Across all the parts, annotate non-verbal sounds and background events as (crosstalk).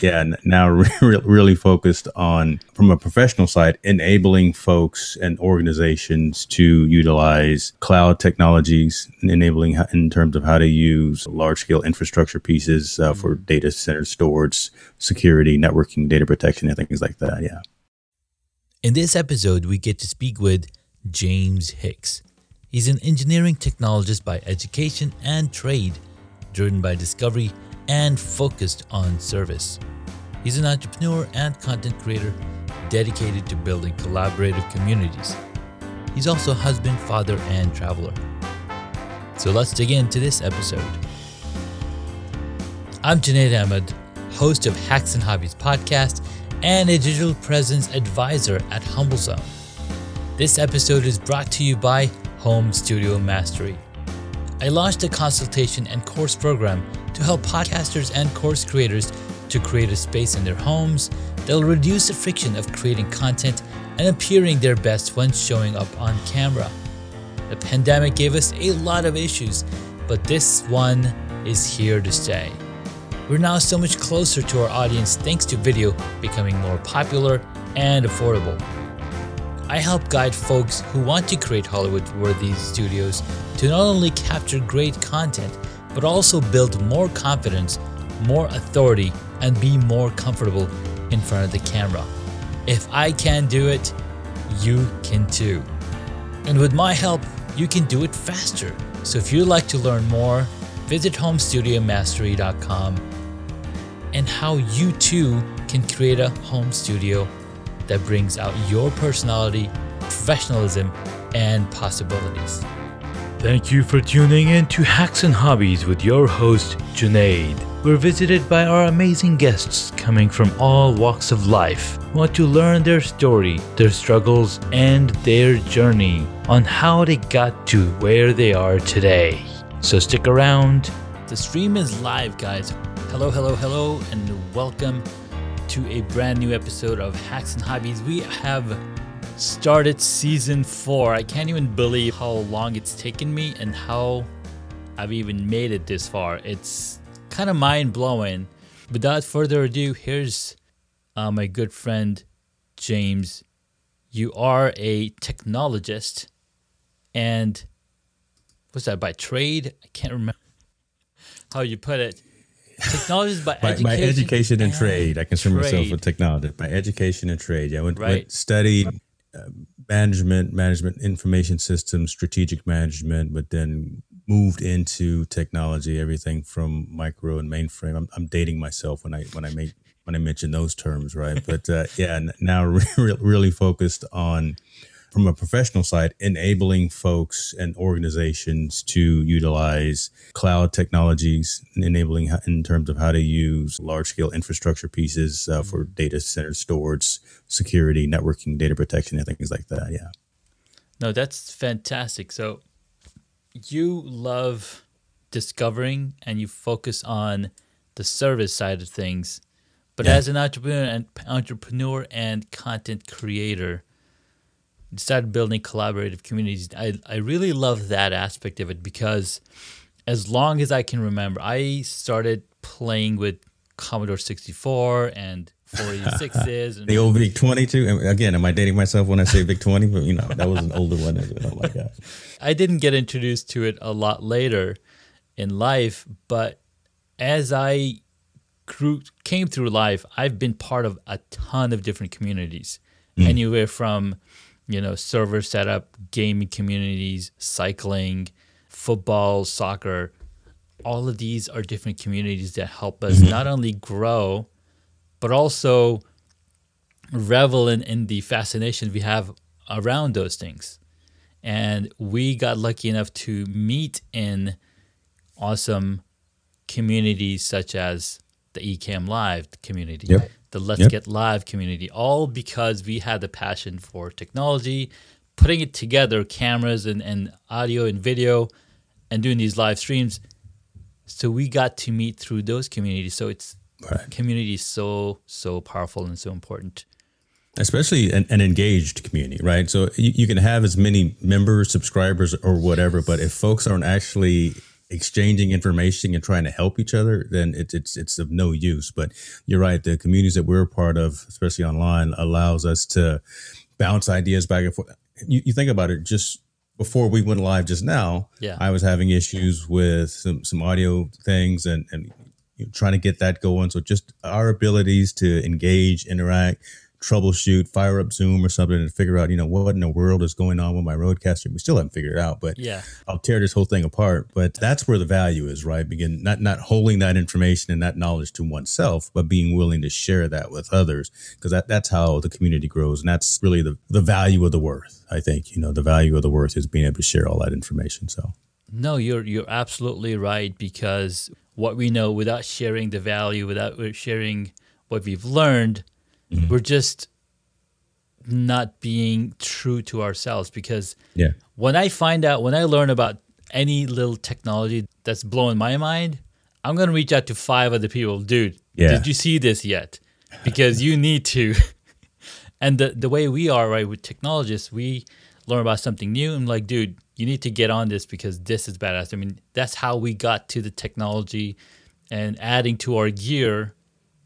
yeah now (laughs) re- really focused on from a professional side enabling folks and organizations to utilize cloud technologies enabling in terms of how to use large scale infrastructure pieces uh, for mm-hmm. data center storage security networking data protection and things like that yeah in this episode we get to speak with james hicks he's an engineering technologist by education and trade driven by discovery and focused on service. He's an entrepreneur and content creator dedicated to building collaborative communities. He's also husband, father, and traveler. So let's dig into this episode. I'm Junaid Ahmed, host of Hacks and Hobbies podcast and a digital presence advisor at HumbleZone. This episode is brought to you by Home Studio Mastery. I launched a consultation and course program to help podcasters and course creators to create a space in their homes that'll reduce the friction of creating content and appearing their best when showing up on camera. The pandemic gave us a lot of issues, but this one is here to stay. We're now so much closer to our audience thanks to video becoming more popular and affordable. I help guide folks who want to create Hollywood worthy studios to not only capture great content, but also build more confidence, more authority, and be more comfortable in front of the camera. If I can do it, you can too. And with my help, you can do it faster. So if you'd like to learn more, visit homestudiomastery.com and how you too can create a home studio that brings out your personality, professionalism, and possibilities. Thank you for tuning in to Hacks and Hobbies with your host, Junaid. We're visited by our amazing guests coming from all walks of life who want to learn their story, their struggles, and their journey on how they got to where they are today. So stick around. The stream is live, guys. Hello, hello, hello, and welcome to a brand new episode of Hacks and Hobbies. We have started season four. I can't even believe how long it's taken me and how I've even made it this far. It's kind of mind blowing. Without further ado, here's uh, my good friend James. You are a technologist and what's that by trade? I can't remember (laughs) how you put it. Technology by, by, education, by education and, trade. I consider trade. myself with technology by education and trade. Yeah, I went, right. went studied uh, management, management information systems, strategic management, but then moved into technology. Everything from micro and mainframe. I'm, I'm dating myself when I when I make when I mention those terms, right? But uh, yeah, now (laughs) re- really focused on from a professional side, enabling folks and organizations to utilize cloud technologies, enabling in terms of how to use large scale infrastructure pieces uh, for mm-hmm. data center storage, security, networking, data protection, and things like that. Yeah. No, that's fantastic. So you love discovering and you focus on the service side of things. But yeah. as an entrepreneur and entrepreneur and content creator, started building collaborative communities. I, I really love that aspect of it because as long as I can remember, I started playing with Commodore 64 and 486s. (laughs) the old VIC 22. Again, am I dating myself when I say VIC 20? But, you know, that was an older one. Oh my gosh. (laughs) I didn't get introduced to it a lot later in life, but as I grew, came through life, I've been part of a ton of different communities. Mm. Anywhere from you know, server setup, gaming communities, cycling, football, soccer. All of these are different communities that help us mm-hmm. not only grow, but also revel in, in the fascination we have around those things. And we got lucky enough to meet in awesome communities such as the Ecamm Live community, yep the Let's yep. Get Live community, all because we had the passion for technology, putting it together, cameras and, and audio and video, and doing these live streams. So we got to meet through those communities. So it's right. community is so so powerful and so important. Especially an, an engaged community, right? So you, you can have as many members, subscribers, or whatever, but if folks aren't actually exchanging information and trying to help each other, then it's it's it's of no use. But you're right, the communities that we're a part of, especially online, allows us to bounce ideas back and forth. You, you think about it, just before we went live just now, yeah. I was having issues with some some audio things and and trying to get that going. So just our abilities to engage, interact, troubleshoot, fire up Zoom or something and figure out, you know, what in the world is going on with my RODECaster. We still haven't figured it out, but yeah, I'll tear this whole thing apart. But that's where the value is, right? Begin not not holding that information and that knowledge to oneself, but being willing to share that with others, because that, that's how the community grows. And that's really the, the value of the worth. I think, you know, the value of the worth is being able to share all that information. So no, you're you're absolutely right because what we know without sharing the value, without sharing what we've learned, mm-hmm. we're just not being true to ourselves because yeah. when I find out, when I learn about any little technology that's blowing my mind, I'm going to reach out to five other people. Dude, yeah. did you see this yet? Because you need to. (laughs) and the, the way we are, right, with technologists, we learn about something new and like, dude, you need to get on this because this is badass. I mean, that's how we got to the technology and adding to our gear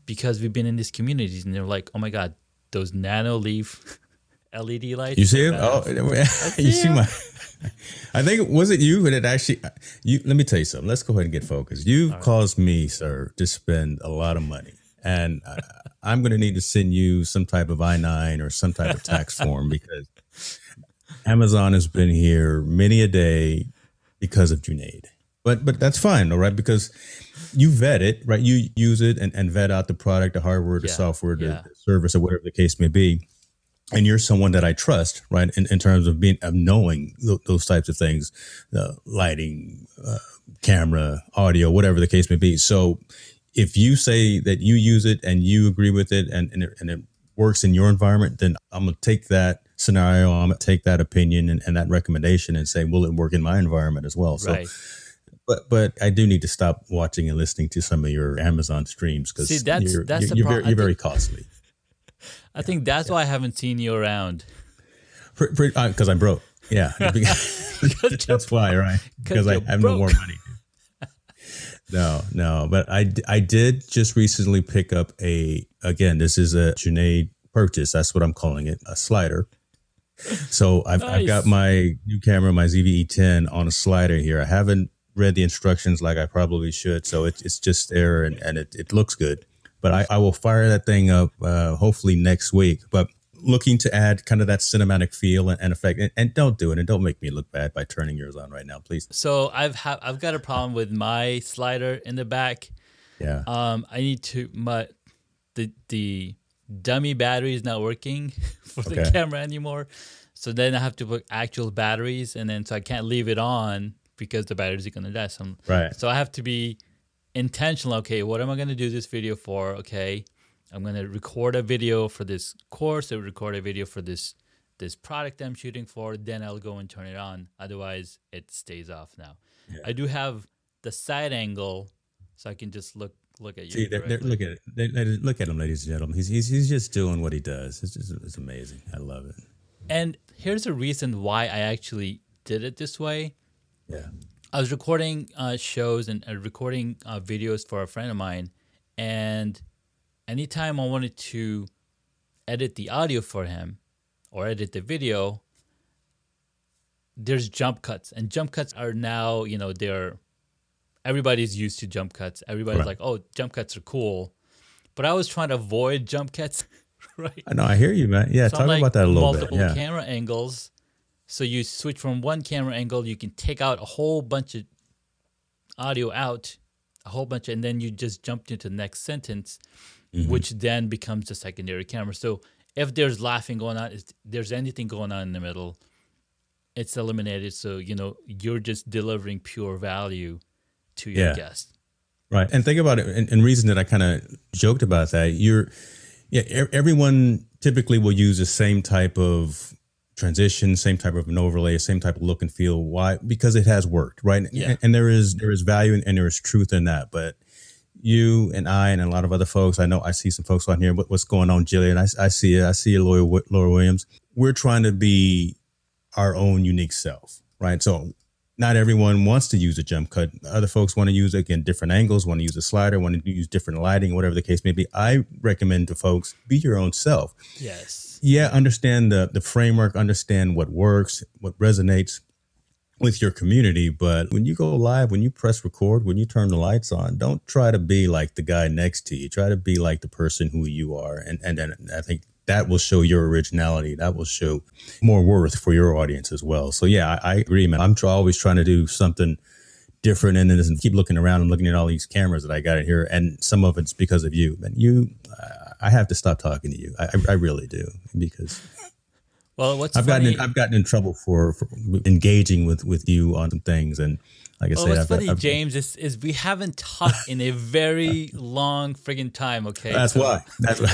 because we've been in these communities and they're like, oh my god, those Nanoleaf (laughs) LED lights. You see him? Oh, (laughs) you see my. (laughs) I think was it you that actually you. Let me tell you something. Let's go ahead and get focused. You right. caused me, sir, to spend a lot of money, and I, I'm going to need to send you some type of I nine or some type of tax form because Amazon has been here many a day because of Junaid. But but that's fine, all right, because you vet it, right? You use it and, and vet out the product, the hardware, the yeah, software, the, yeah. the, service, or whatever the case may be. And you're someone that I trust, right? In, in terms of being of knowing th- those types of things, the lighting, uh, camera, audio, whatever the case may be. So, if you say that you use it and you agree with it and and it, and it works in your environment, then I'm gonna take that scenario, I'm gonna take that opinion and, and that recommendation and say, will it work in my environment as well? So. But but I do need to stop watching and listening to some of your Amazon streams because that's you're, that's you're, you're, very, you're very costly. (laughs) I think that's yeah. why I haven't seen you around. Because uh, I'm broke. Yeah, (laughs) (laughs) that's why, right? Because I have broke. no more money. no, no, but I I did just recently pick up a again. This is a Junaid purchase. That's what I'm calling it, a slider. So I've, nice. I've got my new camera, my ZV-E10 on a slider here. I haven't read the instructions like I probably should. So it's it's just there and, and it, it looks good. But I, I will fire that thing up uh, hopefully next week. But looking to add kind of that cinematic feel and, and effect. And, and, don't do it, and don't make me look bad by turning yours on right now, please. So I've ha- I've got a problem with my slider in the back. Yeah. Um, I need to my the the dummy battery is not working (laughs) for the okay. camera anymore. So then I have to put actual batteries, and then so I can't leave it on because the batteries are going to die. So, right. so I have to be intentional. Okay, what am I going to do this video for? Okay, I'm going to record a video for this course. I record a video for this this product I'm shooting for. Then I'll go and turn it on. Otherwise, it stays off. Now, yeah. I do have the side angle, so I can just look look at you. See, they're, they're, look at it. They're, look at him, ladies and gentlemen. He's, he's he's just doing what he does. It's just it's amazing. I love it. And here's a reason why I actually did it this way. Yeah. I was recording uh, shows and uh, recording uh, videos for a friend of mine, and anytime I wanted to edit the audio for him or edit the video, there's jump cuts, and jump cuts are now you know they're everybody's used to jump cuts. Everybody's right. like, oh, jump cuts are cool, but I was trying to avoid jump cuts. (laughs) right. I know. I hear you, man. Yeah, so talk like about that a little bit. Multiple yeah. camera angles so you switch from one camera angle, you can take out a whole bunch of audio out, a whole bunch, and then you just jump into the next sentence, mm-hmm. which then becomes the secondary camera. So if there's laughing going on, if there's anything going on in the middle, it's eliminated. So you know you're just delivering pure value to your yeah. guest. Right, and think about it. And, and reason that I kind of joked about that, you're, yeah, everyone typically will use the same type of transition, same type of an overlay, same type of look and feel. Why? Because it has worked, right? Yeah. And, and there is there is value and, and, there is truth in that. But you and I and a lot of other folks, I know I see some folks on here. What, what's going on, Jillian? I, I see it. I see you, Laura, Laura Williams. We're trying to be our own unique self, right? So not everyone wants to use a jump cut. Other folks want to use again different angles, want to use a slider, want to use different lighting, whatever the case may be. I recommend to folks be your own self. Yes. Yeah, understand the the framework, understand what works, what resonates with your community. But when you go live, when you press record, when you turn the lights on, don't try to be like the guy next to you. Try to be like the person who you are. And and, I think that will show your originality. That will show more worth for your audience as well. So yeah, I, I agree, man. I'm always trying to do something different and then keep looking around and looking at all these cameras that I got in here. And some of it's because of you. And you, uh, I have to stop talking to you. I, I really do because. (laughs) Well, what's I've funny, gotten in, I've gotten in trouble for, for engaging with with you on some things, and like I well, said, what's I've, funny, I've, James, is, is we haven't talked in a very (laughs) long friggin' time. Okay, That's so. why. That's why.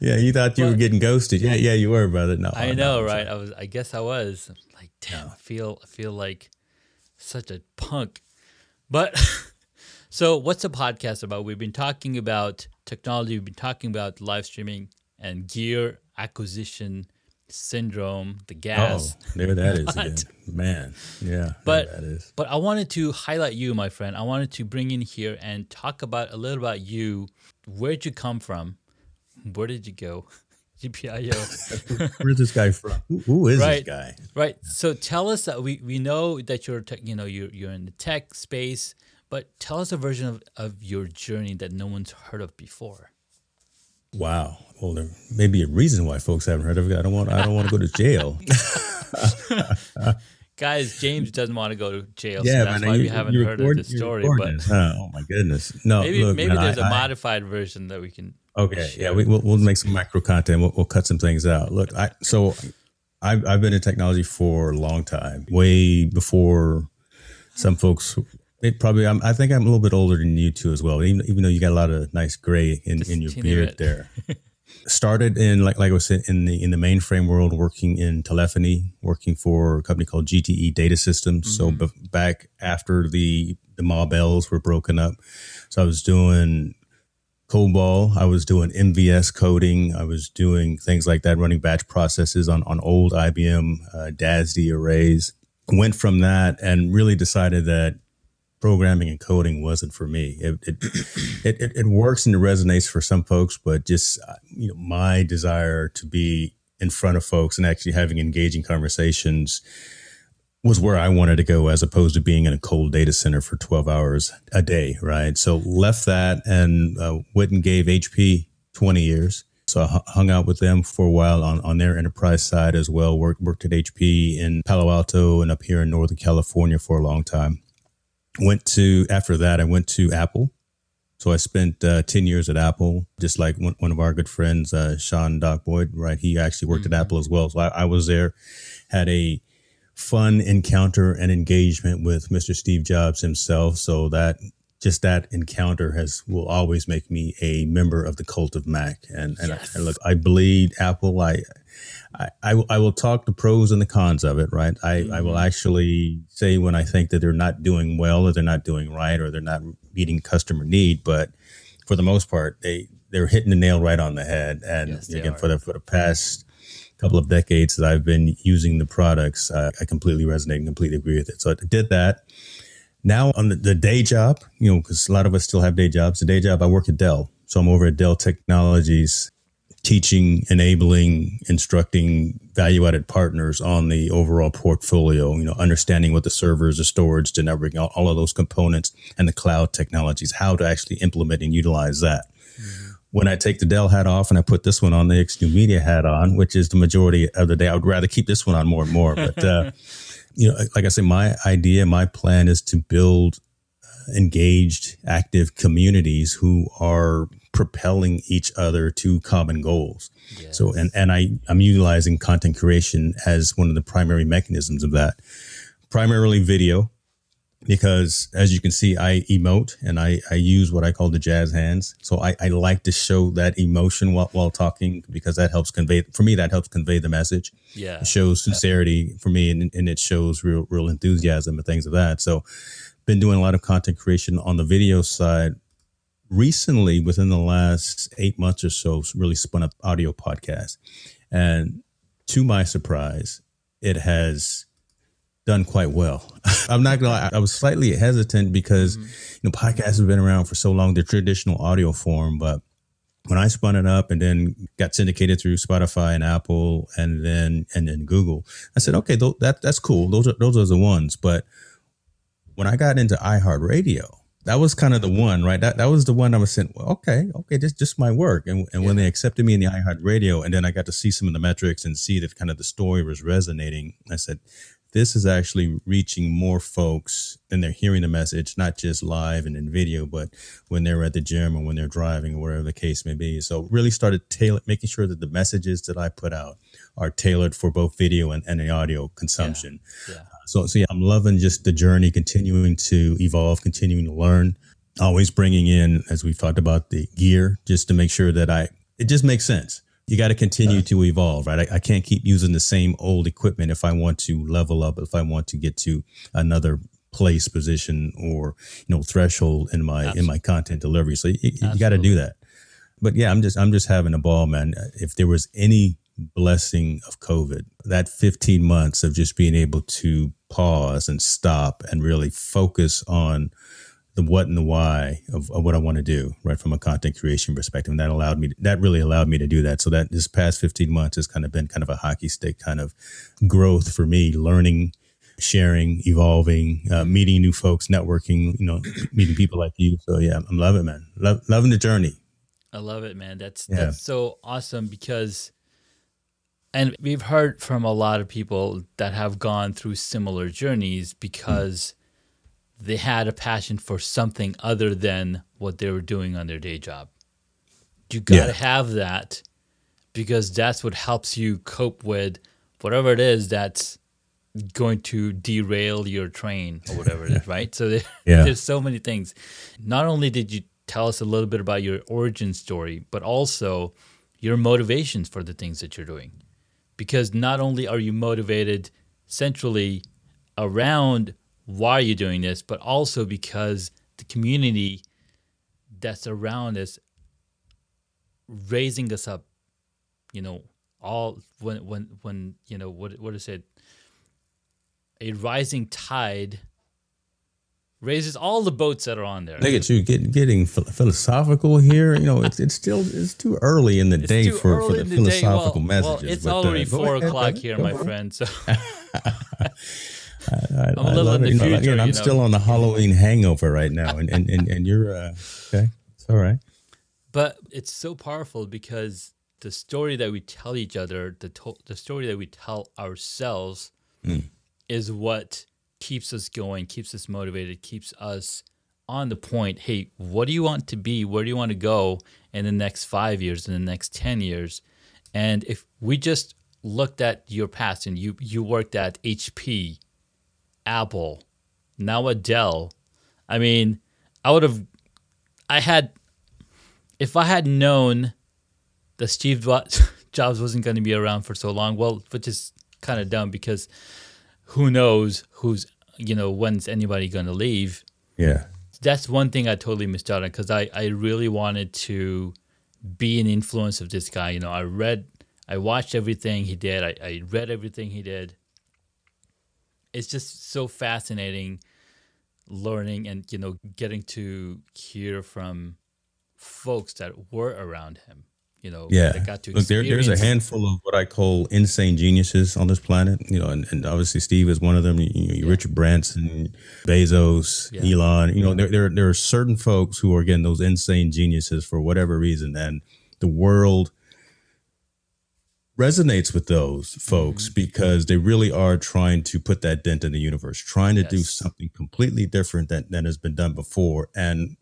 (laughs) yeah, you thought you were getting ghosted. Yeah, yeah, you were, brother. No, I know, no, right? I was. I guess I was. like, damn, I feel. I feel like such a punk. But so, what's the podcast about? We've been talking about technology. We've been talking about live streaming and gear acquisition syndrome, the gas. Oh, there that is (laughs) again. Man, yeah. But that is. But I wanted to highlight you, my friend. I wanted to bring in here and talk about a little about you. Where'd you come from? Where did you go? (laughs) GPIO. (laughs) Where's this guy from? Who, who is right, this guy? Right. So tell us that we, we know that you're you know you're you're in the tech space, but tell us a version of, of your journey that no one's heard of before. Wow. Well, there may be a reason why folks haven't heard of it. I don't want. I don't want to go to jail. (laughs) (laughs) Guys, James doesn't want to go to jail. Yeah, so that's man, why you, we haven't heard record, of the story. But oh my goodness, no. Maybe look, maybe man, there's I, a modified I, version that we can. Okay, share. yeah, we, will we'll make some micro content. We'll, we'll cut some things out. Look, I so I've I've been in technology for a long time, way before some folks it probably, I'm, i think I'm a little bit older than you too as well. Even, even though you got a lot of nice gray in, in your beard there. (laughs) Started in like like I was saying in the in the mainframe world, working in telephony, working for a company called GTE Data Systems. Mm-hmm. So b- back after the the Ma Bells were broken up, so I was doing COBOL. I was doing MVS coding. I was doing things like that, running batch processes on on old IBM uh, DASD arrays. Went from that and really decided that programming and coding wasn't for me. It it, (clears throat) it, it, it works and it resonates for some folks, but just uh, you know, my desire to be in front of folks and actually having engaging conversations was where I wanted to go as opposed to being in a cold data center for 12 hours a day. Right. So left that and uh, went and gave HP 20 years. So I hung out with them for a while on, on their enterprise side as well. Worked worked at HP in Palo Alto and up here in Northern California for a long time went to after that i went to apple. So i spent uh, 10 years at apple just like one, one of our good friends uh, sean doc boyd right? He actually worked mm-hmm. at apple as well. So I, I, was there had a fun encounter and engagement with mr steve jobs himself. So that just that encounter has will always make me a member of the cult of mac. And and, yes. I, and look i bleed apple. I I, I, I, will talk the pros and the cons of it, right? I. I will mm-hmm. actually say when I think that they're not doing well or they're not doing right or they're not meeting customer need, but for the most part, they, they're hitting the nail right on the head. And yes, again, are. for the, for the past couple of decades that I've been using the products, uh, I completely resonate and completely agree with it. So I did that. Now on the, the day job, you know, because a lot of us still have day jobs. The day job, I work at Dell. So I'm over at Dell Technologies teaching, enabling, instructing value added partners on the overall portfolio, you know, understanding what the servers, the storage, the networking, all, all of those components and the cloud technologies, how to actually implement and utilize that. Mm-hmm. When I take the Dell hat off and I put this one on, the XNew Media hat on, which is the majority of the day, I would rather keep this one on more and more. But, uh, (laughs) you know, like I say, my idea, my plan is to build uh, engaged, active communities who are propelling each other to common goals. Yes. So, and, and I, I'm utilizing content creation as one of the primary mechanisms of that. Primarily video, because as you can see, I emote and I, I use what I call the jazz hands. So I, I like to show that emotion while, while talking because that helps convey, for me, that helps convey the message. Yeah. It shows sincerity for me and, and it shows real, real enthusiasm and things of that. So been doing a lot of content creation on the video side recently, within the last eight months or so, really spun up audio podcast. And to my surprise, it has done quite well. (laughs) I'm not gonna lie, I was slightly hesitant because mm-hmm. you know podcasts have been around for so long, the traditional audio form, but when I spun it up and then got syndicated through Spotify and Apple and then and then Google, I said, okay, th- that that's cool. Those are those are the ones. But when I got into iHeartRadio, that was kind of the one, right? That that was the one I was saying, well, okay, okay, this just my work. And and yeah. when they accepted me in the iHeartRadio, and then I got to see some of the metrics and see that kind of the story was resonating, I said, this is actually reaching more folks and they're hearing the message, not just live and in video, but when they're at the gym or when they're driving or whatever the case may be. So really started tailor making sure that the messages that I put out are tailored for both video and, and the audio consumption. Yeah. Yeah. So, so yeah, I'm loving just the journey, continuing to evolve, continuing to learn, always bringing in, as we've talked about the gear, just to make sure that I, it just makes sense you got to continue uh, to evolve, right? I, I, can't keep using the same old equipment if I want to level up, if I want to get to another place, position, or you know threshold in my absolutely. in my content delivery. So you, you got to do that. But yeah, I'm just I'm just having a ball, man. If there was any blessing of COVID, that 15 months of just being able to pause and stop and really focus on the what and the why of, of what I want to do, right, from a content creation perspective. And that allowed me, to, that really allowed me to do that. So that this past 15 months has kind of been kind of a hockey stick kind of growth for me, learning, sharing, evolving, uh, meeting new folks, networking, you know, (clears throat) meeting people like you. So yeah, I'm loving it, man. Love, loving the journey. I love it, man. That's, yeah. that's so awesome because, and we've heard from a lot of people that have gone through similar journeys because, mm they had a passion for something other than what they were doing on their day job. You got to yeah. have that because that's what helps you cope with whatever it is that's going to derail your train or whatever it is, right? So there, (laughs) yeah. there's so many things. Not only did you tell us a little bit about your origin story, but also your motivations for the things that you're doing. Because not only are you motivated centrally around why you're doing this, but also because the community that's around us raising us up, you know, all when when when you know what what is it? A rising tide raises all the boats that are on there. Look at you getting getting philosophical here. You know, it's it's still it's too early in the it's day for, for the, the philosophical well, messages. Well, it's but, already uh, four o'clock here, my friend. So (laughs) I, I'm a little in the future. You know, again, I'm know. still on the Halloween hangover right now, and and and, and you're uh, okay. It's all right. But it's so powerful because the story that we tell each other, the to- the story that we tell ourselves, mm. is what keeps us going, keeps us motivated, keeps us on the point. Hey, what do you want to be? Where do you want to go in the next five years, in the next ten years? And if we just looked at your past and you you worked at HP Apple, now Dell. I mean, I would have, I had, if I had known that Steve Jobs (laughs) wasn't going to be around for so long, well, which is kind of dumb because who knows who's, you know, when's anybody going to leave. Yeah. That's one thing I totally missed out on because I, I really wanted to be an influence of this guy. You know, I read, I watched everything he did, I, I read everything he did it's just so fascinating learning and you know getting to hear from folks that were around him you know yeah got to Look, there, there's a handful of what i call insane geniuses on this planet you know and, and obviously steve is one of them you, you yeah. richard branson bezos yeah. elon you know there, there, there are certain folks who are again those insane geniuses for whatever reason and the world resonates with those folks mm-hmm. because they really are trying to put that dent in the universe, trying to yes. do something completely different than, than has been done before. And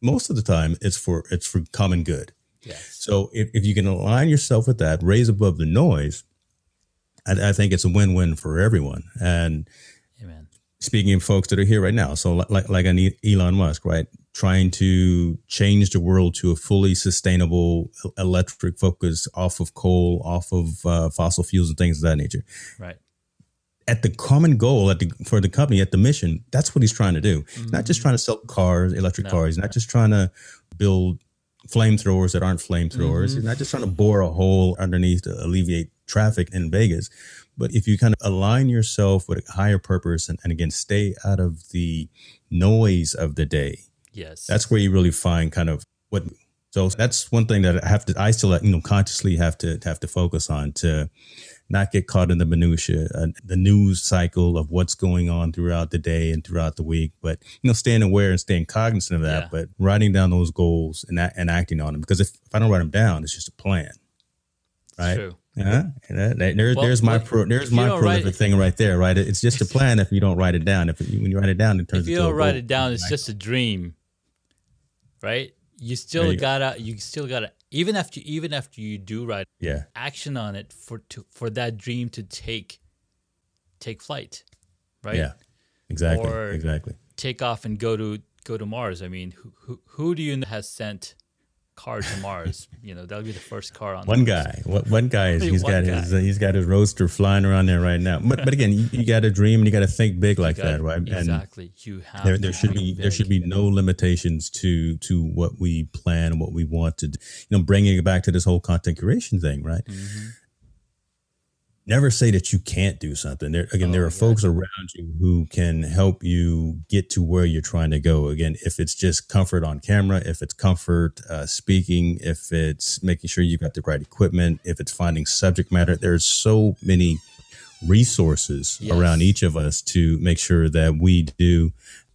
most of the time it's for it's for common good. Yes. So if, if you can align yourself with that, raise above the noise, I, I think it's a win-win for everyone. And Amen. speaking of folks that are here right now, so like like an Elon Musk, right? trying to change the world to a fully sustainable electric focus off of coal, off of uh, fossil fuels and things of that nature. Right. At the common goal at the, for the company, at the mission, that's what he's trying to do. Mm-hmm. Not just mm-hmm. trying to sell cars, electric no, cars. Not just trying to build flamethrowers that aren't flamethrowers. Mm-hmm. He's not just trying to bore a hole underneath to alleviate traffic in Vegas. But if you kind of align yourself with a higher purpose and, and again, stay out of the noise of the day. Yes. That's where you really find kind of what so that's one thing that I have to I still you know consciously have to have to focus on to not get caught in the minutia, uh, the news cycle of what's going on throughout the day and throughout the week. But you know, staying aware and staying cognizant of that, yeah. but writing down those goals and and acting on them. Because if, if I don't write them down, it's just a plan, right? True. Yeah, there, well, there's my pro, there's my prolific write, thing right there, right? It's just a (laughs) plan if you don't write it down. If when you write it down, it turns. If you don't write it down, it's just a dream, right? You still you gotta, go. you still gotta, even after, even after you do write, yeah, action on it for to for that dream to take, take flight, right? Yeah, exactly, or exactly. Take off and go to go to Mars. I mean, who who, who do you know has sent car to Mars. you know, that'll be the first car on. One guy, one guy is he's got guy. his uh, he's got his roadster flying around there right now. But but again, you, you got to dream and you got to think big like gotta, that, right? Exactly. You have. There, there should be big. there should be no limitations to to what we plan and what we want to. do. You know, bringing it back to this whole content creation thing, right? Mm-hmm never say that you can't do something. There again, oh, there are yes. folks around you who can help you get to where you're trying to go. Again, if it's just comfort on camera, if it's comfort uh, speaking, if it's making sure you've got the right equipment, if it's finding subject matter, there's so many resources yes. around each of us to make sure that we do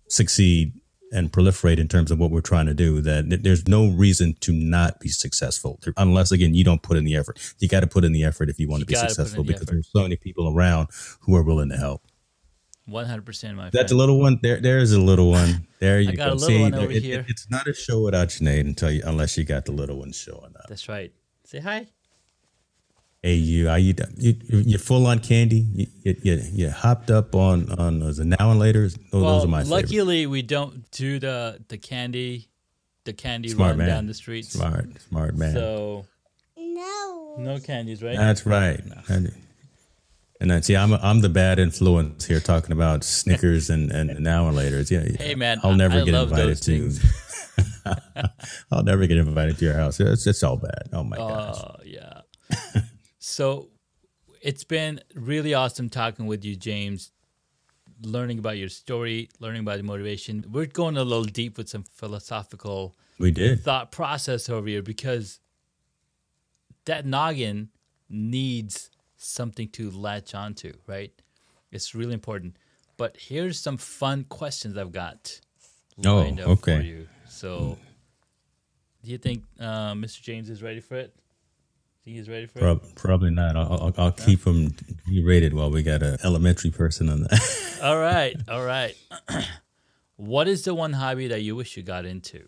succeed and proliferate in terms of what we're trying to do that there's no reason to not be successful. Unless again you don't put in the effort. You got to put in the effort if you want you to be successful because there's so many people around who are willing to help. 100% my that's a little one. There there's a little one. There you go. See, it. It, it's not a show without Junaid until you unless you got the little one showing up. That's right. Say hi Hey, you are you you you're full on candy? You you, you hopped up on on those now and later. Those, well, those are my luckily favorite. we don't do the the candy, the candy smart run man. down the streets. Smart, smart man. So no, no candies, right? That's right. No. And, and then see, I'm a, I'm the bad influence here, talking about Snickers and and now and later. Yeah, hey man, I'll never I, get I invited to. (laughs) I'll never get invited to your house. It's, it's all bad. Oh my uh, gosh. So it's been really awesome talking with you, James, learning about your story, learning about the motivation. We're going a little deep with some philosophical we did thought process over here because that noggin needs something to latch onto, right? It's really important. But here's some fun questions I've got lined oh, okay. up for you. So, do you think uh, Mr. James is ready for it? Think he's ready for Pro-? Probably not. I'll, I'll, I'll keep him rated while we got an elementary person on that. (laughs) all right, all right. (clears throat) what is the one hobby that you wish you got into?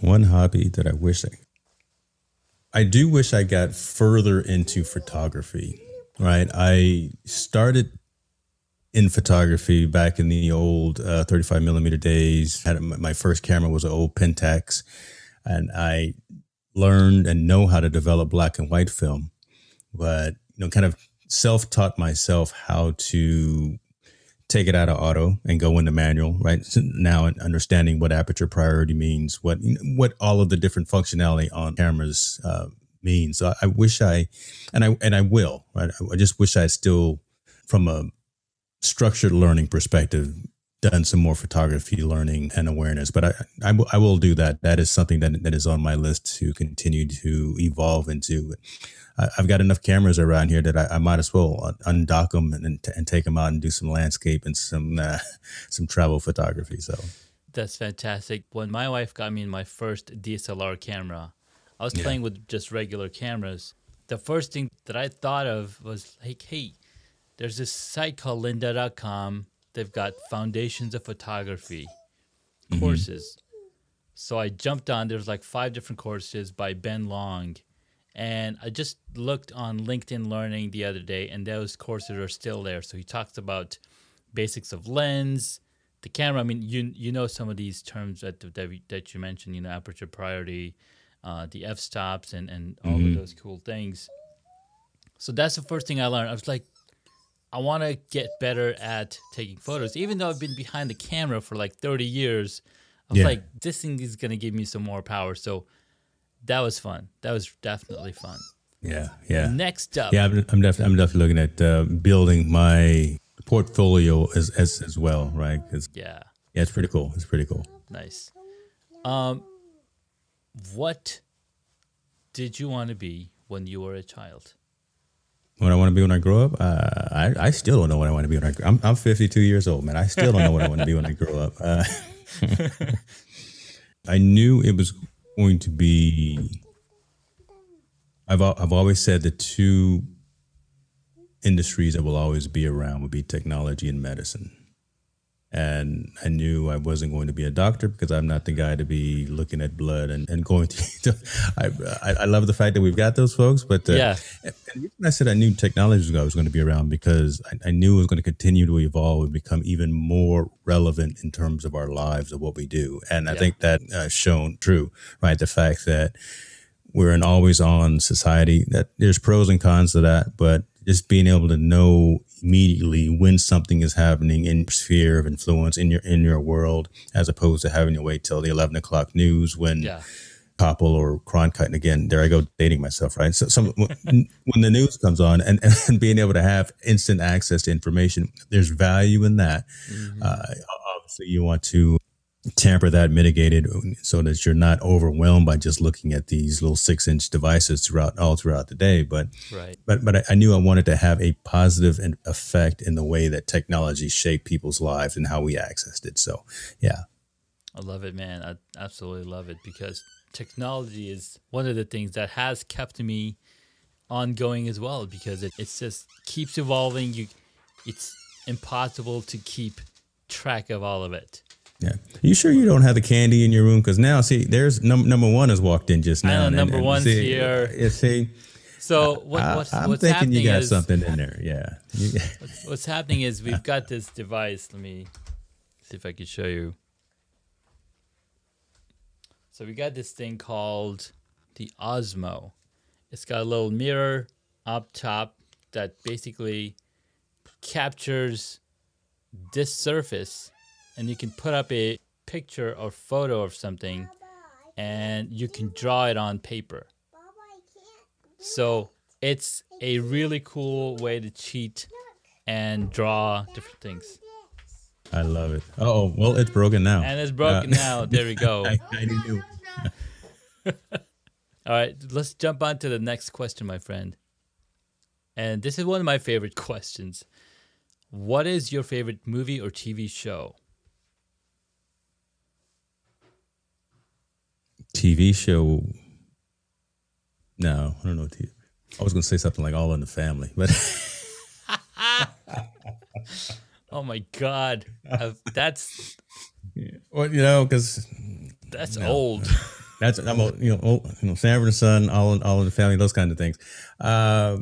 One hobby that I wish I I do wish I got further into photography. Right, I started in photography back in the old uh, 35 millimeter days. Had my first camera was an old Pentax, and I learned and know how to develop black and white film, but you know, kind of self-taught myself how to take it out of auto and go into manual. Right so now, understanding what aperture priority means, what what all of the different functionality on cameras uh, means. So I, I wish I, and I and I will. Right, I just wish I still, from a structured learning perspective, done some more photography learning and awareness, but I, I, w- I will do that. That is something that, that is on my list to continue to evolve into. I, have got enough cameras around here that I, I might as well undock them and, and take them out and do some landscape and some, uh, (laughs) some travel photography. So that's fantastic. When my wife got me my first DSLR camera, I was yeah. playing with just regular cameras. The first thing that I thought of was like, hey, there's this site called lynda.com they've got foundations of photography mm-hmm. courses. So I jumped on. There's like five different courses by Ben Long, and I just looked on LinkedIn Learning the other day, and those courses are still there. So he talks about basics of lens, the camera. I mean, you you know some of these terms that that, that you mentioned. You know, aperture priority, uh, the f stops, and and all mm-hmm. of those cool things. So that's the first thing I learned. I was like, I want to get better at taking photos. Even though I've been behind the camera for like 30 years, I was yeah. like, this thing is going to give me some more power. So that was fun. That was definitely fun. Yeah, yeah. Next up, yeah, I'm, I'm definitely I'm definitely looking at uh, building my portfolio as as as well, right? yeah, yeah, it's pretty cool. It's pretty cool. Nice. Um, what did you want to be when you were a child? What I want to be when I grow up? Uh, I I still don't know what I want to be when I. I'm I'm 52 years old, man. I still don't know what I want to be when I grow up. Uh, (laughs) I knew it was going to be. I've I've always said the two industries that will always be around would be technology and medicine and I knew I wasn't going to be a doctor because I'm not the guy to be looking at blood and, and going (laughs) to. I, I love the fact that we've got those folks, but uh, yeah. And I said I knew technology was going to be around because I, I, knew it was going to continue to evolve and become even more relevant in terms of our lives of what we do, and I yeah. think that uh, shown true, right? The fact that we're an always on society that there's pros and cons to that, but just being able to know immediately when something is happening in your sphere of influence in your in your world, as opposed to having to wait till the eleven o'clock news when yeah. Koppel or Cronkite. And again, there I go dating myself, right? So, some (laughs) when the news comes on and, and being able to have instant access to information, there's value in that. Mm-hmm. Uh, obviously, you want to tamper that, mitigated, so that you're not overwhelmed by just looking at these little six inch devices throughout all throughout the day. But right. but but I knew I wanted to have a positive effect in the way that technology shaped people's lives and how we accessed it. So yeah, I love it, man. I absolutely love it because technology is one of the things that has kept me ongoing as well because it it's just keeps evolving. You, it's impossible to keep track of all of it. Yeah. Are you sure you don't have the candy in your room? Because now, see, there's num- number one has walked in just now. Know, number and, one's see, here. You see. So what, what's, I, am what's thinking you got is, something in there. Yeah. (laughs) what's, what's happening is we've got (laughs) this device. Let me see if I can show you. So we got this thing called the Osmo. It's got a little mirror up top that basically captures this surface and you can put up a picture or photo of something and you can draw it on paper. So it's a really cool way to cheat and draw different things. I love it. Oh, well, it's broken now. And it's broken uh, now. There we go. (laughs) I, I knew. (laughs) All right, let's jump on to the next question, my friend. And this is one of my favorite (laughs) questions. What is your favorite movie or TV show? TV show. No, I don't know. TV. I was going to say something like All in the Family, but. (laughs) oh my God, that's. Yeah. Well, you know, because that's no. old. (laughs) That's I'm old, you know, old, you know, Sanford and Son, all in, all in the family, those kind of things. Uh,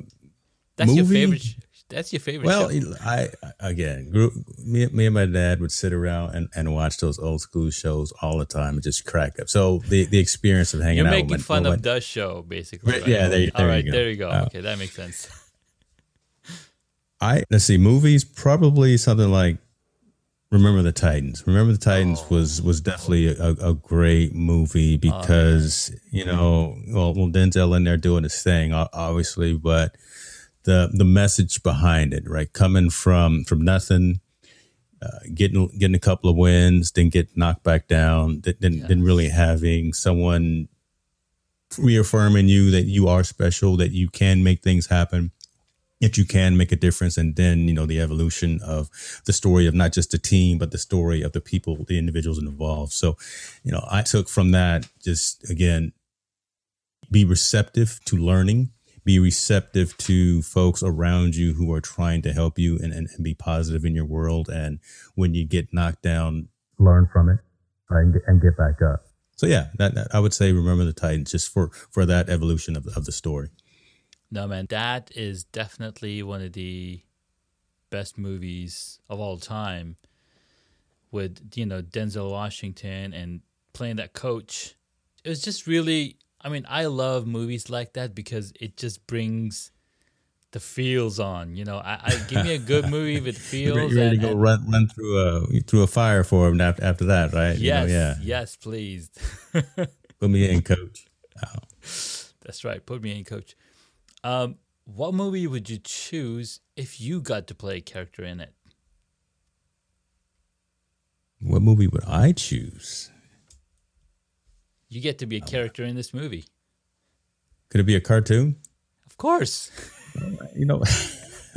that's movie, your favorite. That's your favorite. Well, show. I again, grew, me, me and my dad would sit around and, and watch those old school shows all the time and just crack up. So the, the experience of hanging You're out. You're making fun of the show, basically. Right? Yeah, there, there all right, you there you go. Uh, okay, that makes sense. I let's see, movies probably something like Remember the Titans. Remember the Titans oh. was was definitely a, a great movie because oh, you know, well, well, Denzel in there doing his thing, obviously, but the the message behind it, right? Coming from from nothing, uh, getting getting a couple of wins, then get knocked back down, then then, yes. then really having someone reaffirming you that you are special, that you can make things happen, that you can make a difference, and then you know the evolution of the story of not just the team, but the story of the people, the individuals involved. So, you know, I took from that just again be receptive to learning be receptive to folks around you who are trying to help you and, and, and be positive in your world. And when you get knocked down, learn from it right, and, get, and get back up. So yeah, that, that, I would say remember the Titans just for for that evolution of of the story. No man, that is definitely one of the best movies of all time. With you know Denzel Washington and playing that coach, it was just really I mean, I love movies like that because it just brings the feels on. You know, I, I give me a good (laughs) movie with feels. You're ready and, to go run run through a through a fire for him after after that, right? Yes, you know, yeah, yes, please. (laughs) Put me in, coach. That's right. Put me in, coach. Um, what movie would you choose if you got to play a character in it? What movie would I choose? You get to be a character in this movie. Could it be a cartoon? Of course. (laughs) you know. (laughs)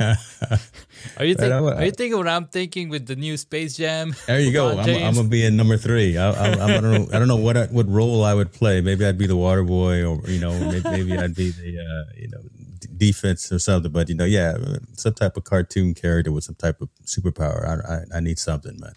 are you think, are you thinking what I'm thinking with the new Space Jam? There you (laughs) go. I'm, I'm, gonna be in number three. I, I, I, don't know. I don't know what I, what role I would play. Maybe I'd be the water boy, or you know, maybe, maybe I'd be the uh, you know defense or something. But you know, yeah, some type of cartoon character with some type of superpower. I, I, I need something, man.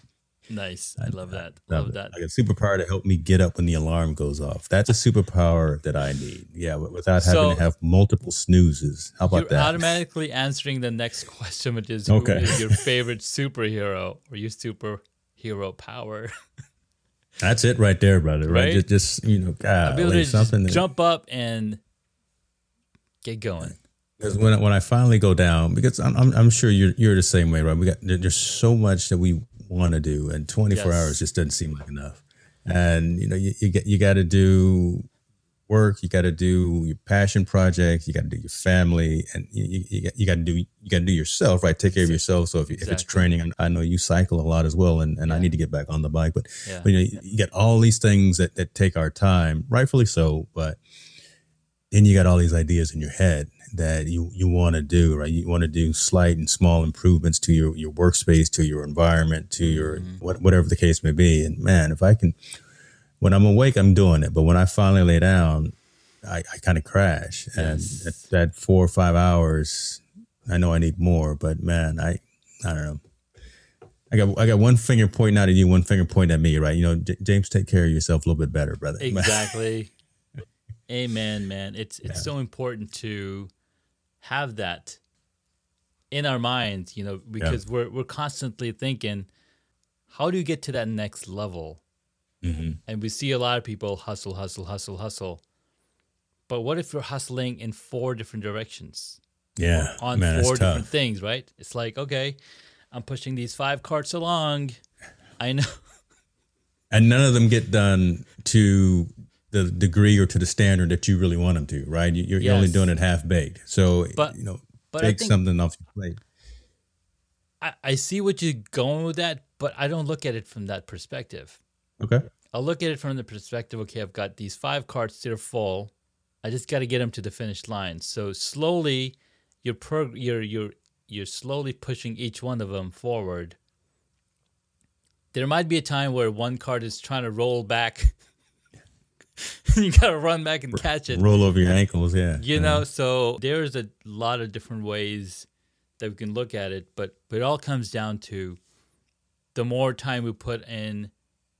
Nice. I love that. I love that. Like a superpower to help me get up when the alarm goes off. That's a superpower that I need. Yeah, without having so, to have multiple snoozes. How about you're that? Automatically answering the next (laughs) question, which is okay. who is your (laughs) favorite superhero or your superhero power? (laughs) That's it right there, brother. Right? right? Just, just, you know, God, like something. jump up and get going. Because when when I finally go down, because I'm, I'm, I'm sure you're you're the same way, right? We got there's so much that we want to do, and 24 yes. hours just doesn't seem like enough. And you know, you, you get you got to do work, you got to do your passion project, you got to do your family, and you, you, you got to do you got to do yourself, right? Take care of yourself. So if, you, exactly. if it's training, I know you cycle a lot as well, and, and yeah. I need to get back on the bike, but, yeah. but you know, you get all these things that, that take our time, rightfully so, but then you got all these ideas in your head that you, you want to do, right? You want to do slight and small improvements to your, your workspace, to your environment, to your mm-hmm. what, whatever the case may be. And man, if I can, when I'm awake, I'm doing it. But when I finally lay down, I, I kind of crash. Yes. And that, that four or five hours, I know I need more, but man, I, I don't know. I got I got one finger pointing out at you, one finger pointing at me, right? You know, J- James, take care of yourself a little bit better, brother. (laughs) Exactly. Amen, man. It's it's yeah. so important to have that in our minds, you know, because yeah. we're we're constantly thinking, how do you get to that next level? Mm-hmm. And we see a lot of people hustle, hustle, hustle, hustle. But what if you're hustling in four different directions? Yeah, on man, four different things, right? It's like, okay, I'm pushing these five carts along. I know. And none of them get done to the degree or to the standard that you really want them to, right? You're, yes. only doing it half baked. So, but, you know, but take something off your plate. I, I see what you're going with that, but I don't look at it from that perspective. Okay. I'll look at it from the perspective, okay, I've got these five carts that are full. I just got to get them to the finish line. So slowly, you're, prog- you're, you're, you're slowly pushing each one of them forward. There might be a time where one cart is trying to roll back (laughs) (laughs) you gotta run back and catch it. Roll over your ankles, yeah. (laughs) You yeah. know, so there's a lot of different ways that we can look at it, but but it all comes down to the more time we put in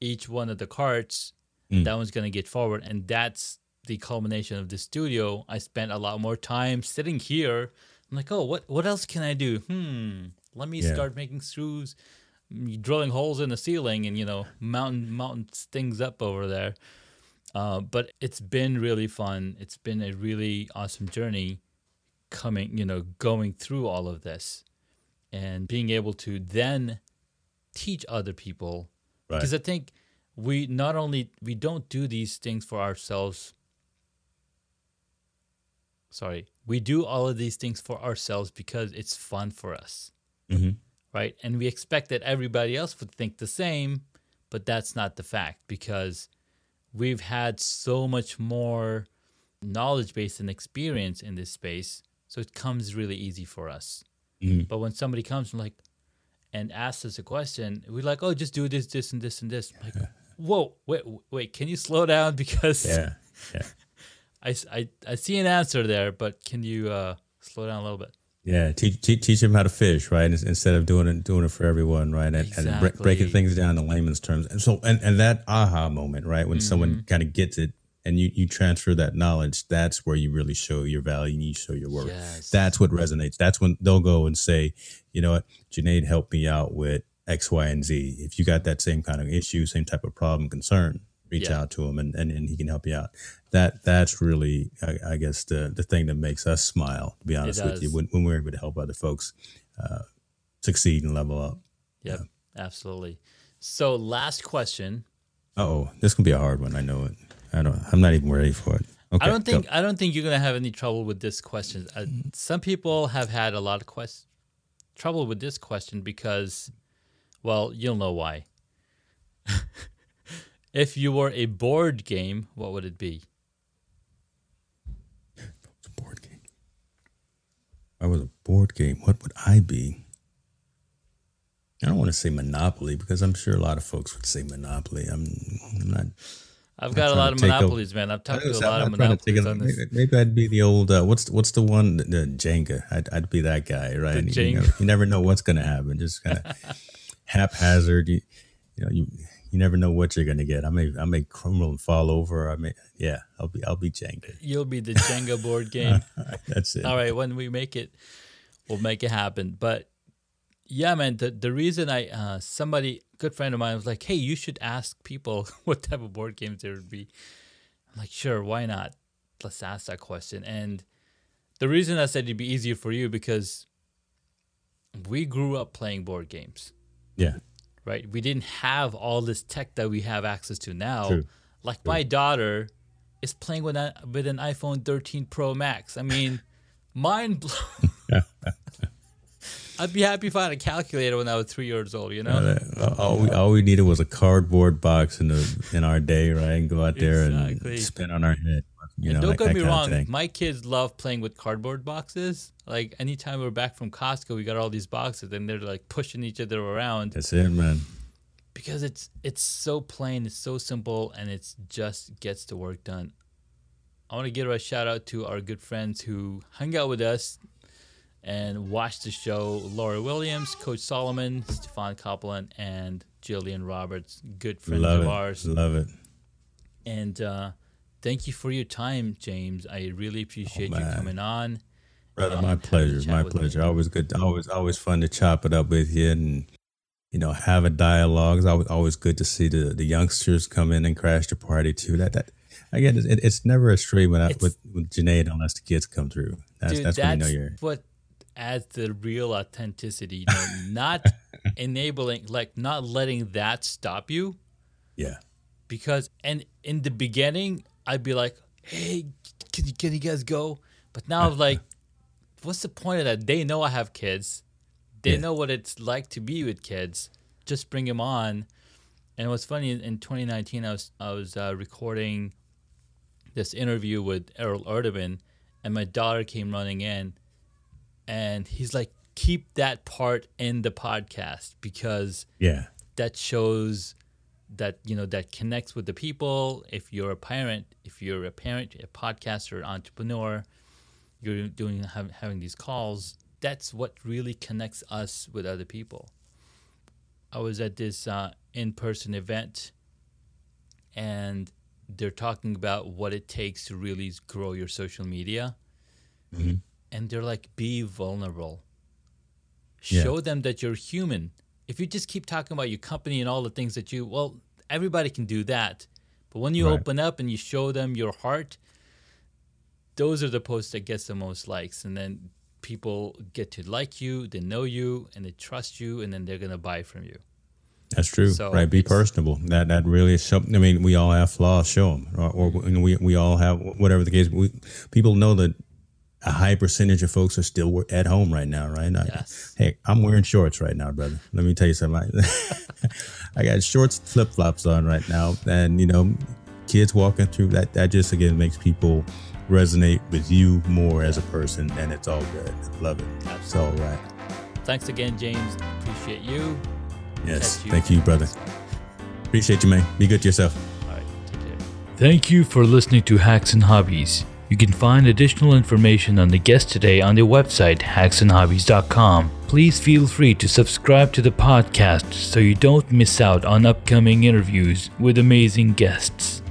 each one of the carts, mm. that one's gonna get forward, and that's the culmination of the studio. I spent a lot more time sitting here. I'm like, oh, what what else can I do? Hmm, let me yeah. start making screws, drilling holes in the ceiling, and you know, mounting mounting things up over there. Uh, but it's been really fun. It's been a really awesome journey coming, you know, going through all of this and being able to then teach other people. Right. Because I think we not only we don't do these things for ourselves. Sorry, we do all of these things for ourselves because it's fun for us. Mm-hmm. Right. And we expect that everybody else would think the same, but that's not the fact because we've had so much more knowledge base and experience in this space, so it comes really easy for us. Mm-hmm. But when somebody comes and like and asks us a question, we're like, "Oh, just do this, this, and this, and this." I'm like, (laughs) whoa, wait, wait, can you slow down (laughs) because yeah, yeah. (laughs) I, I, I see an answer there, but can you uh, slow down a little bit? Yeah, teach, teach, teach them how to fish, right? Instead of doing it doing it for everyone, right? And, exactly. and breaking things down in layman's terms. And so, and, and that aha moment, right? When mm-hmm. someone kind of gets it and you, you transfer that knowledge, that's where you really show your value and you show your worth. Yes. That's what resonates. That's when they'll go and say, you know what, Junaid helped me out with X, Y, and Z. If you got that same kind of issue, same type of problem, concern, reach yeah. out to him and, and, and he can help you out. That that's really, I, I, guess, the the thing that makes us smile. To be honest with you, when, when we're able to help other folks uh, succeed and level up. Yep, yeah. absolutely. So, last question. Oh, this can be a hard one. I know it. I don't. I'm not even ready for it. Okay, I don't think go. I don't think you're gonna have any trouble with this question. Uh, some people have had a lot of quest- trouble with this question because, well, you'll know why. (laughs) if you were a board game, what would it be? It's a board game. I was a board game. What would I be? I don't want to say Monopoly because I'm sure a lot of folks would say Monopoly. I'm, I'm not. I've got a lot of monopolies, over, man. I've talked to a lot of monopolies on this. Maybe I'd be the old uh, what's what's the one the Jenga. I'd, I'd be that guy, right? You, never, you, never, know what's going to happen. Just kind of (laughs) haphazard. You, you know, you you never know what you're going to get. I may I may crumble and fall over. I may yeah. I'll be I'll be Jenga. You'll be the Jenga board game. (laughs) That's it. All right, when we make it, we'll make it happen. But yeah, man. The the reason I uh, somebody good friend of mine was like, hey, you should ask people (laughs) what type of board games there would be. I'm like, sure, why not? Let's ask that question. And the reason I said it'd be easier for you because we grew up playing board games. Yeah. Right. We didn't have all this tech that we have access to now. True. Like True. my daughter is playing with a, with an iPhone 13 Pro Max. I mean, (laughs) mind blowing. (laughs) I'd be happy if I had a calculator when I was three years old. You know, all we all we needed was a cardboard box in the in our day, right? And go out there exactly. and spin on our head. You and know, don't get me wrong, my kids love playing with cardboard boxes. Like anytime we're back from Costco, we got all these boxes, and they're like pushing each other around. That's it, man. Because it's it's so plain, it's so simple, and it just gets the work done. I want to give a shout out to our good friends who hung out with us and watched the show. Laura Williams, Coach Solomon, Stefan Copeland, and Jillian Roberts, good friends Love of it. ours. Love it. And uh, thank you for your time, James. I really appreciate oh, you coming on. Brother, uh, my pleasure. My pleasure. Me. Always good. Always, always fun to chop it up with you and you know have a dialogue. It's always, always good to see the, the youngsters come in and crash the party too. That that again, it, it's never a stream when I, with with Junaid unless the kids come through. That's dude, that's, that's when you know you're what adds the real authenticity. You know, (laughs) not enabling, like not letting that stop you. Yeah. Because and in the beginning, I'd be like, "Hey, can you, can you guys go?" But now, I'm (laughs) like, what's the point of that? They know I have kids. They yeah. know what it's like to be with kids. Just bring them on. And what's funny in 2019, I was I was uh, recording this interview with Errol Erdogan, and my daughter came running in, and he's like keep that part in the podcast because yeah that shows that you know that connects with the people if you're a parent if you're a parent a podcaster entrepreneur you're doing have, having these calls that's what really connects us with other people i was at this uh, in-person event and they're talking about what it takes to really grow your social media mm-hmm and they're like, be vulnerable. Show yeah. them that you're human. If you just keep talking about your company and all the things that you, well, everybody can do that. But when you right. open up and you show them your heart, those are the posts that gets the most likes. And then people get to like you, they know you, and they trust you, and then they're gonna buy from you. That's true, so right? Be personable. That that really is something. I mean, we all have flaws. Show them, or, or we we all have whatever the case. We people know that a high percentage of folks are still at home right now, right? Yes. Hey, I'm wearing shorts right now, brother. Let me tell you something. (laughs) I got shorts, flip flops on right now, and you know, kids walking through that. That just again makes people resonate with you more as a person, and it's all good. Love it. Absolutely. It's all right. Thanks again, James. Appreciate you. Yes. You. Thank you, brother. Appreciate you, man. Be good to yourself. All right. Take care. Thank you for listening to Hacks and Hobbies. You can find additional information on the guest today on their website, hacksandhobbies.com. Please feel free to subscribe to the podcast so you don't miss out on upcoming interviews with amazing guests.